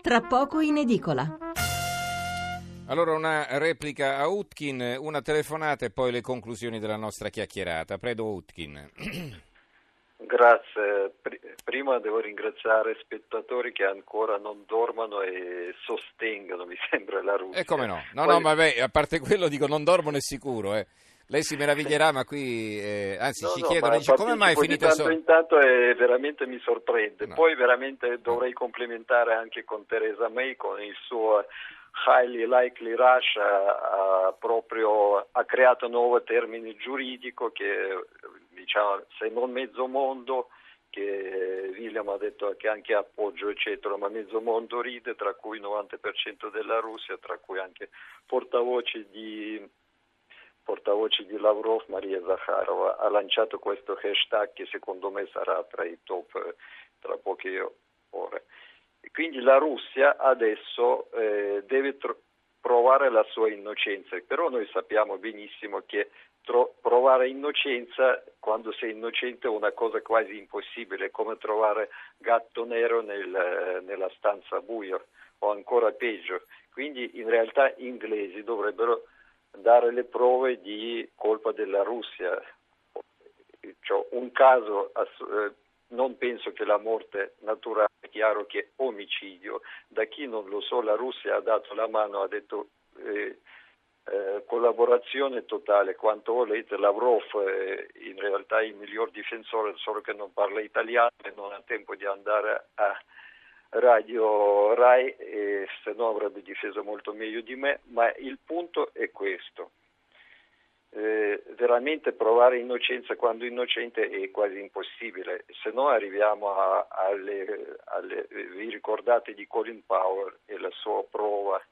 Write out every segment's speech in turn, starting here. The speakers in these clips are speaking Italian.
tra poco in edicola. Allora una replica a Utkin, una telefonata e poi le conclusioni della nostra chiacchierata. Prego Utkin. Grazie. Prima devo ringraziare spettatori che ancora non dormono e sostengono, mi sembra, la Russia. E come no? No, Poi- no, vabbè, a parte quello dico non dormono è sicuro, eh. Lei si meraviglierà, ma qui, eh, anzi, No, ci no, chiedono, ma dice, come mai finite di tanto solo? in tanto e veramente mi sorprende. No. Poi veramente dovrei complimentare anche con Theresa May con il suo highly likely Russia ha proprio ha creato un nuovo termine giuridico che diciamo se non mezzo mondo che William ha detto che anche appoggio eccetera ma mezzo mondo ride tra cui il 90% della Russia tra cui anche portavoce di portavoce di Lavrov, Maria Zakharova, ha lanciato questo hashtag che secondo me sarà tra i top eh, tra poche ore. Quindi la Russia adesso eh, deve tro- provare la sua innocenza, però noi sappiamo benissimo che tro- provare innocenza quando sei innocente è una cosa quasi impossibile, come trovare gatto nero nel, eh, nella stanza buio o ancora peggio. Quindi in realtà gli inglesi dovrebbero dare le prove di colpa della Russia. Cioè, un caso, eh, non penso che la morte naturale, è chiaro che è omicidio, da chi non lo so la Russia ha dato la mano, ha detto eh, eh, collaborazione totale, quanto volete, Lavrov è in realtà il miglior difensore, solo che non parla italiano e non ha tempo di andare a Radio Rai, e se no avrebbe difeso molto meglio di me, ma il punto è questo. Eh, veramente provare innocenza quando innocente è quasi impossibile, se no arriviamo a- alle, alle- vi ricordate di Colin Powell e la sua prova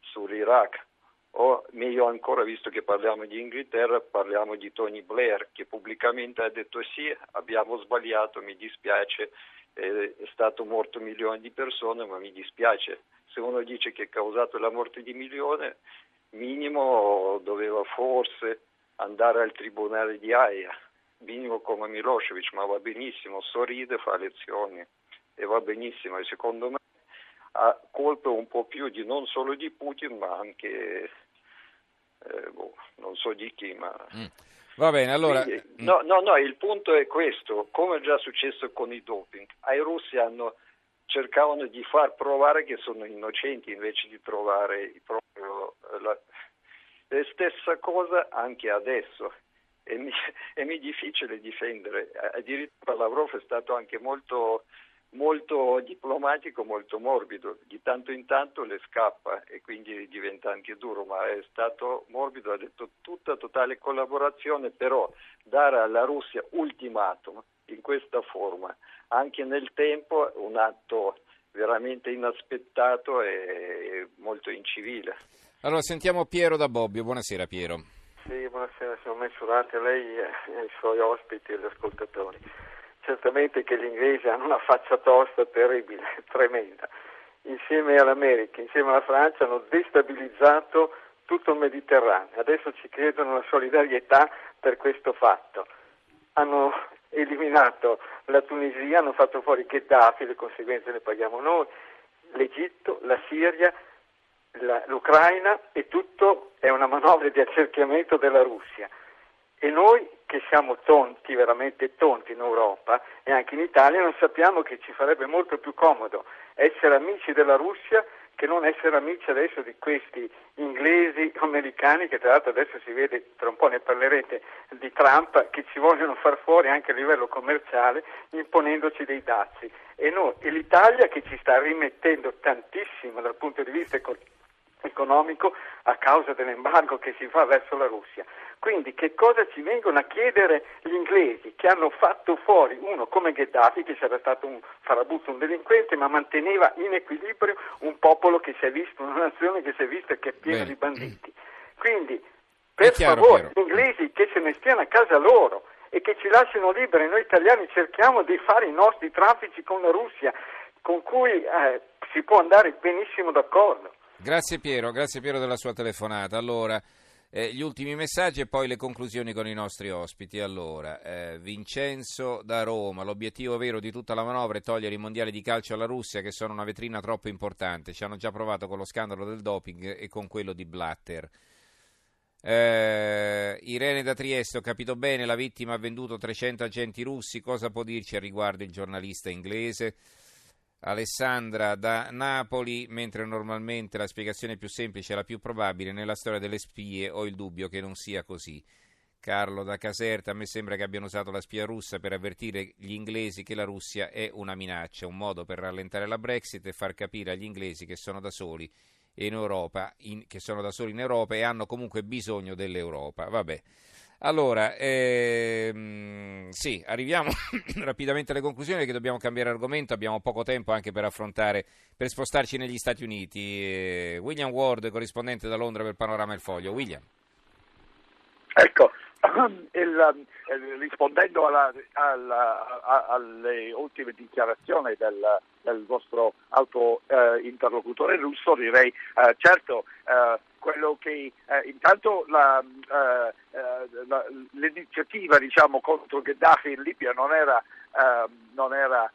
sull'Iraq, o meglio ancora, visto che parliamo di Inghilterra, parliamo di Tony Blair che pubblicamente ha detto sì, abbiamo sbagliato, mi dispiace, è stato morto milioni di persone, ma mi dispiace. Se uno dice che ha causato la morte di milioni, minimo doveva forse andare al tribunale di Haia, minimo come Milosevic, ma va benissimo, sorride, fa lezioni e va benissimo e secondo me ha colpe un po' più di non solo di Putin ma anche eh, boh, non so di chi ma Mm. Va bene, allora... quindi, mm, no, no, no, il punto è questo, come è già successo con i doping, ai russi hanno, cercavano di far provare che sono innocenti invece di trovare proprio la, la stessa cosa anche adesso. E mi, e mi è difficile difendere, addirittura Lavrov è stato anche molto, molto diplomatico, molto morbido, di tanto in tanto le scappa e quindi diventa anche duro, ma è stato morbido, ha detto tutta totale collaborazione, però dare alla Russia ultimatum in questa forma, anche nel tempo, è un atto veramente inaspettato e molto incivile. Allora sentiamo Piero da Bobbio, buonasera Piero. Sì, buonasera signor Mensurati, a lei e ai suoi ospiti e agli ascoltatori. Certamente che gli inglesi hanno una faccia tosta terribile, tremenda. Insieme all'America, insieme alla Francia hanno destabilizzato tutto il Mediterraneo. Adesso ci chiedono la solidarietà per questo fatto. Hanno eliminato la Tunisia, hanno fatto fuori Gheddafi, le conseguenze le paghiamo noi, l'Egitto, la Siria, la- l'Ucraina e tutto è una manovra di accerchiamento della Russia. E noi che siamo tonti, veramente tonti in Europa e anche in Italia, non sappiamo che ci farebbe molto più comodo essere amici della Russia che non essere amici adesso di questi inglesi americani che tra l'altro adesso si vede, tra un po' ne parlerete, di Trump che ci vogliono far fuori anche a livello commerciale imponendoci dei dazi. E, noi, e l'Italia che ci sta rimettendo tantissimo dal punto di vista eco- economico a causa dell'embargo che si fa verso la Russia. Quindi che cosa ci vengono a chiedere gli inglesi che hanno fatto fuori uno come Gheddafi che sarà stato un farabutto, un delinquente, ma manteneva in equilibrio un popolo che si è visto, una nazione che si è vista che è piena di banditi. Quindi per chiaro, favore, Piero. gli inglesi che se ne stiano a casa loro e che ci lasciano liberi, noi italiani cerchiamo di fare i nostri traffici con la Russia, con cui eh, si può andare benissimo d'accordo. Grazie Piero, grazie Piero della sua telefonata. Allora, Eh, gli ultimi messaggi e poi le conclusioni con i nostri ospiti. Allora, eh, Vincenzo da Roma, l'obiettivo vero di tutta la manovra è togliere i mondiali di calcio alla Russia che sono una vetrina troppo importante. Ci hanno già provato con lo scandalo del doping e con quello di Blatter. Eh, Irene da Trieste, ho capito bene, la vittima ha venduto 300 agenti russi, cosa può dirci a riguardo il giornalista inglese? Alessandra da Napoli, mentre normalmente la spiegazione più semplice e la più probabile nella storia delle spie, ho il dubbio che non sia così. Carlo da Caserta, a me sembra che abbiano usato la spia russa per avvertire gli inglesi che la Russia è una minaccia, un modo per rallentare la Brexit e far capire agli inglesi che sono da soli in Europa, in, che sono da soli in Europa e hanno comunque bisogno dell'Europa. Vabbè. Allora, ehm, sì, arriviamo rapidamente alle conclusioni perché dobbiamo cambiare argomento, abbiamo poco tempo anche per affrontare, per spostarci negli Stati Uniti. Eh, William Ward, corrispondente da Londra per Panorama Il Foglio. William. Ecco, il, eh, rispondendo alla, alla, alle ultime dichiarazioni del, del vostro alto eh, interlocutore russo, direi eh, certo eh, quello che eh, intanto la, eh, la, l'iniziativa diciamo, contro Gheddafi in Libia non era, non era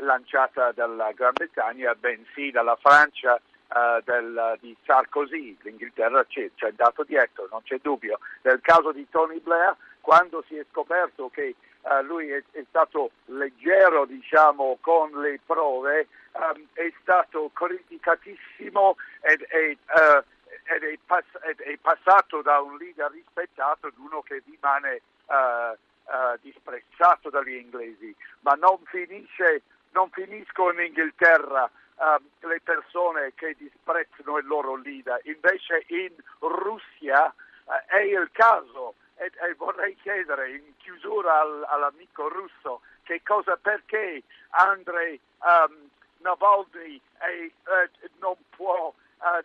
lanciata dalla Gran Bretagna, bensì dalla Francia Uh, del, di Sarkozy, l'Inghilterra c'è, c'è dato dietro, non c'è dubbio. Nel caso di Tony Blair, quando si è scoperto che uh, lui è, è, stato leggero diciamo, con le prove, um, è stato criticatissimo ed, ed, ed, è pass- ed, è passato da un leader rispettato ad uno che rimane disprezzato dagli inglesi, ma non finisce non finiscono in Inghilterra uh, le persone che disprezzano il loro leader, invece in Russia uh, è il caso. E, e, vorrei chiedere in chiusura al, all'amico russo che cosa perché Andrei um, Navalny è, uh, non può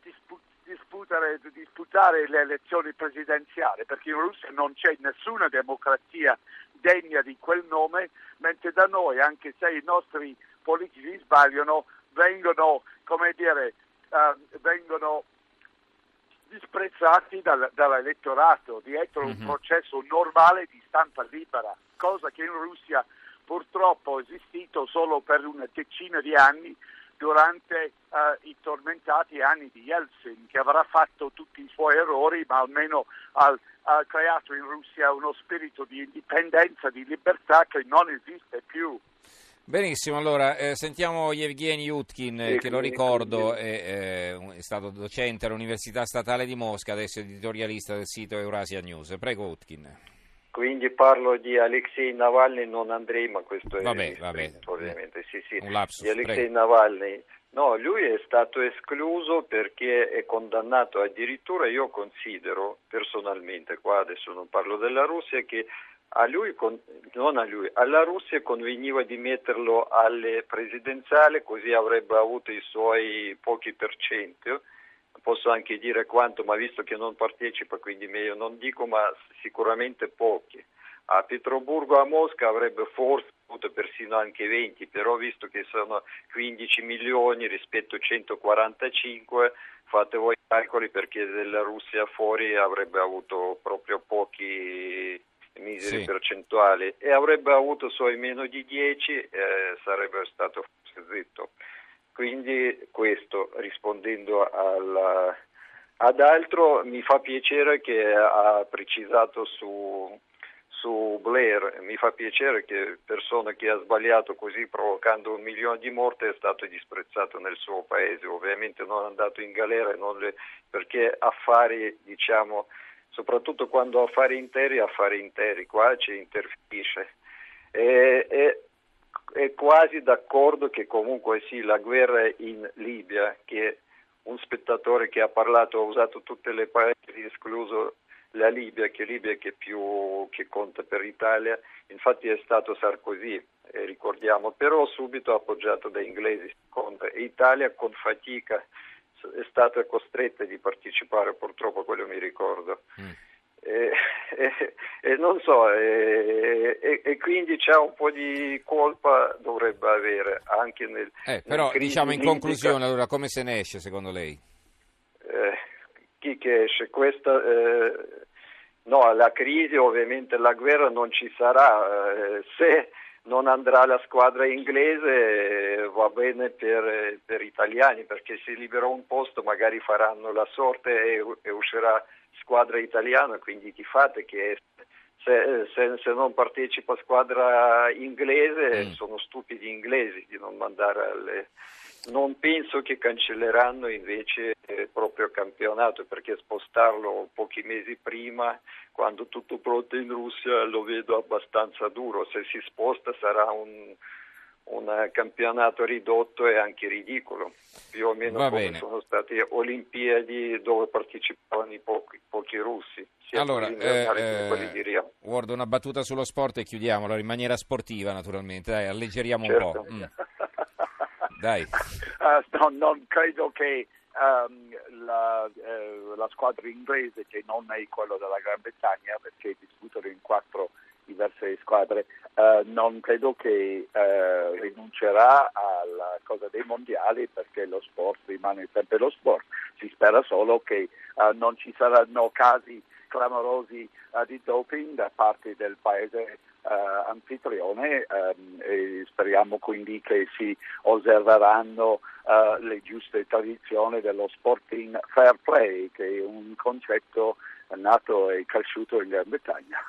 disputare Disputare, disputare, le elezioni presidenziali, perché in Russia non c'è nessuna democrazia degna di quel nome, mentre da noi, anche se i nostri politici sbagliano, vengono, come dire, uh, vengono disprezzati dal, dall'elettorato dietro mm-hmm. un mhm. processo normale di stampa libera, cosa che in Russia purtroppo è esistito solo per una decina di anni durante uh, i tormentati anni di Yeltsin, che avrà fatto tutti i suoi errori, ma almeno ha, ha creato in Russia uno spirito di indipendenza, di libertà che non esiste più. Benissimo, allora eh, sentiamo Yevgeny Utkin, eh, che lo ricordo è, eh, è, stato docente all'Università Statale di Mosca, adesso editorialista del sito Eurasia News. Prego Utkin. Quindi parlo di Alexei Navalny, non Andrei, ma questo vabbè, è vabbè, ovviamente. Sì, sì. Un lapsus, di Alexei prego. Navalny. No, lui è stato escluso perché è condannato addirittura, io considero personalmente, qua adesso non parlo della Russia, che a lui, non a lui, alla Russia conveniva di metterlo alle presidenziali così avrebbe avuto i suoi pochi per cento, posso anche dire quanto, ma visto che non partecipa quindi meglio non dico, ma sicuramente pochi. A Pietroburgo, a Mosca avrebbe forse avuto persino anche 20, però visto che sono 15 milioni rispetto a 145, fate voi i calcoli perché della Russia fuori avrebbe avuto proprio pochi miseri sì. percentuali e avrebbe avuto suoi meno di 10 eh, sarebbe stato forse zitto. Quindi questo rispondendo alla, ad altro mi fa piacere che ha precisato su, su Blair, mi fa piacere che persona che ha sbagliato così provocando un milione di morti è stato disprezzato nel suo paese, ovviamente non è andato in galera le, perché affari diciamo soprattutto quando affari interi, affari interi, qua ci interferisce. E, e, è quasi d'accordo che comunque sì, la guerra in Libia, che un spettatore che ha parlato ha usato tutte le parole, escluso la Libia, che Libia che più che conta per l'Italia, infatti è stato Sarkozy, eh, ricordiamo, però subito appoggiato dai inglesi, e Italia con fatica è stata costretta di partecipare, purtroppo quello mi ricordo. Mm. E, e, e, non so, e, e, quindi c'è un po' di colpa dovrebbe avere anche nel. Eh, però nel diciamo in conclusione, allora come se ne esce secondo lei? Eh, Zielinski che se questa eh, no, la crisi ovviamente la guerra non ci sarà eh, se non andrà la squadra inglese eh, va bene per, per italiani perché se libera un posto magari faranno la sorte e uscirà squadra italiana quindi ti fate che se, se, se, non partecipa squadra inglese mm. sono stupidi inglesi di non mandare alle... Non penso che cancelleranno invece il proprio campionato perché spostarlo pochi mesi prima, quando tutto pronto in Russia, lo vedo abbastanza duro. Se si sposta sarà un, un campionato ridotto e anche ridicolo, più o meno Va come bene. sono state Olimpiadi dove partecipavano i pochi, pochi russi, Allora, eh, Rio. Ward, una battuta sullo sport e chiudiamola in maniera sportiva naturalmente, dai, alleggeriamo Certo. un po'. Mm. Dai. Eh, no, non credo che ehm, la, eh, la squadra inglese, che non è quella della Gran Bretagna, perché disputano in quattro diverse squadre, eh, non credo che eh, rinuncerà alla cosa dei mondiali perché lo sport rimane sempre lo sport. Si spera solo che eh, non ci saranno casi clamorosi eh, di doping da parte del paese eh, anfitrione ehm, e speriamo quindi che si osserveranno eh, le giuste tradizioni dello sporting fair play che è un concetto nato e cresciuto in Gran Bretagna.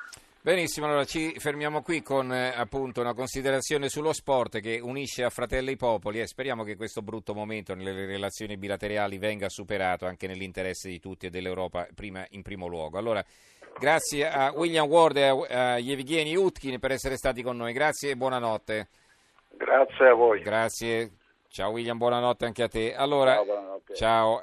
Benissimo, allora ci fermiamo qui con eh, appunto una considerazione sullo sport che unisce a fratelli i popoli e speriamo che questo brutto momento nelle relazioni bilaterali venga superato anche nell'interesse di tutti e dell'Europa prima, in primo luogo. Allora, grazie a William Ward e a, a Yevgeny Utkin per essere stati con noi, grazie e buonanotte. Grazie a voi. Grazie, ciao William, buonanotte anche a te. Allora, ciao.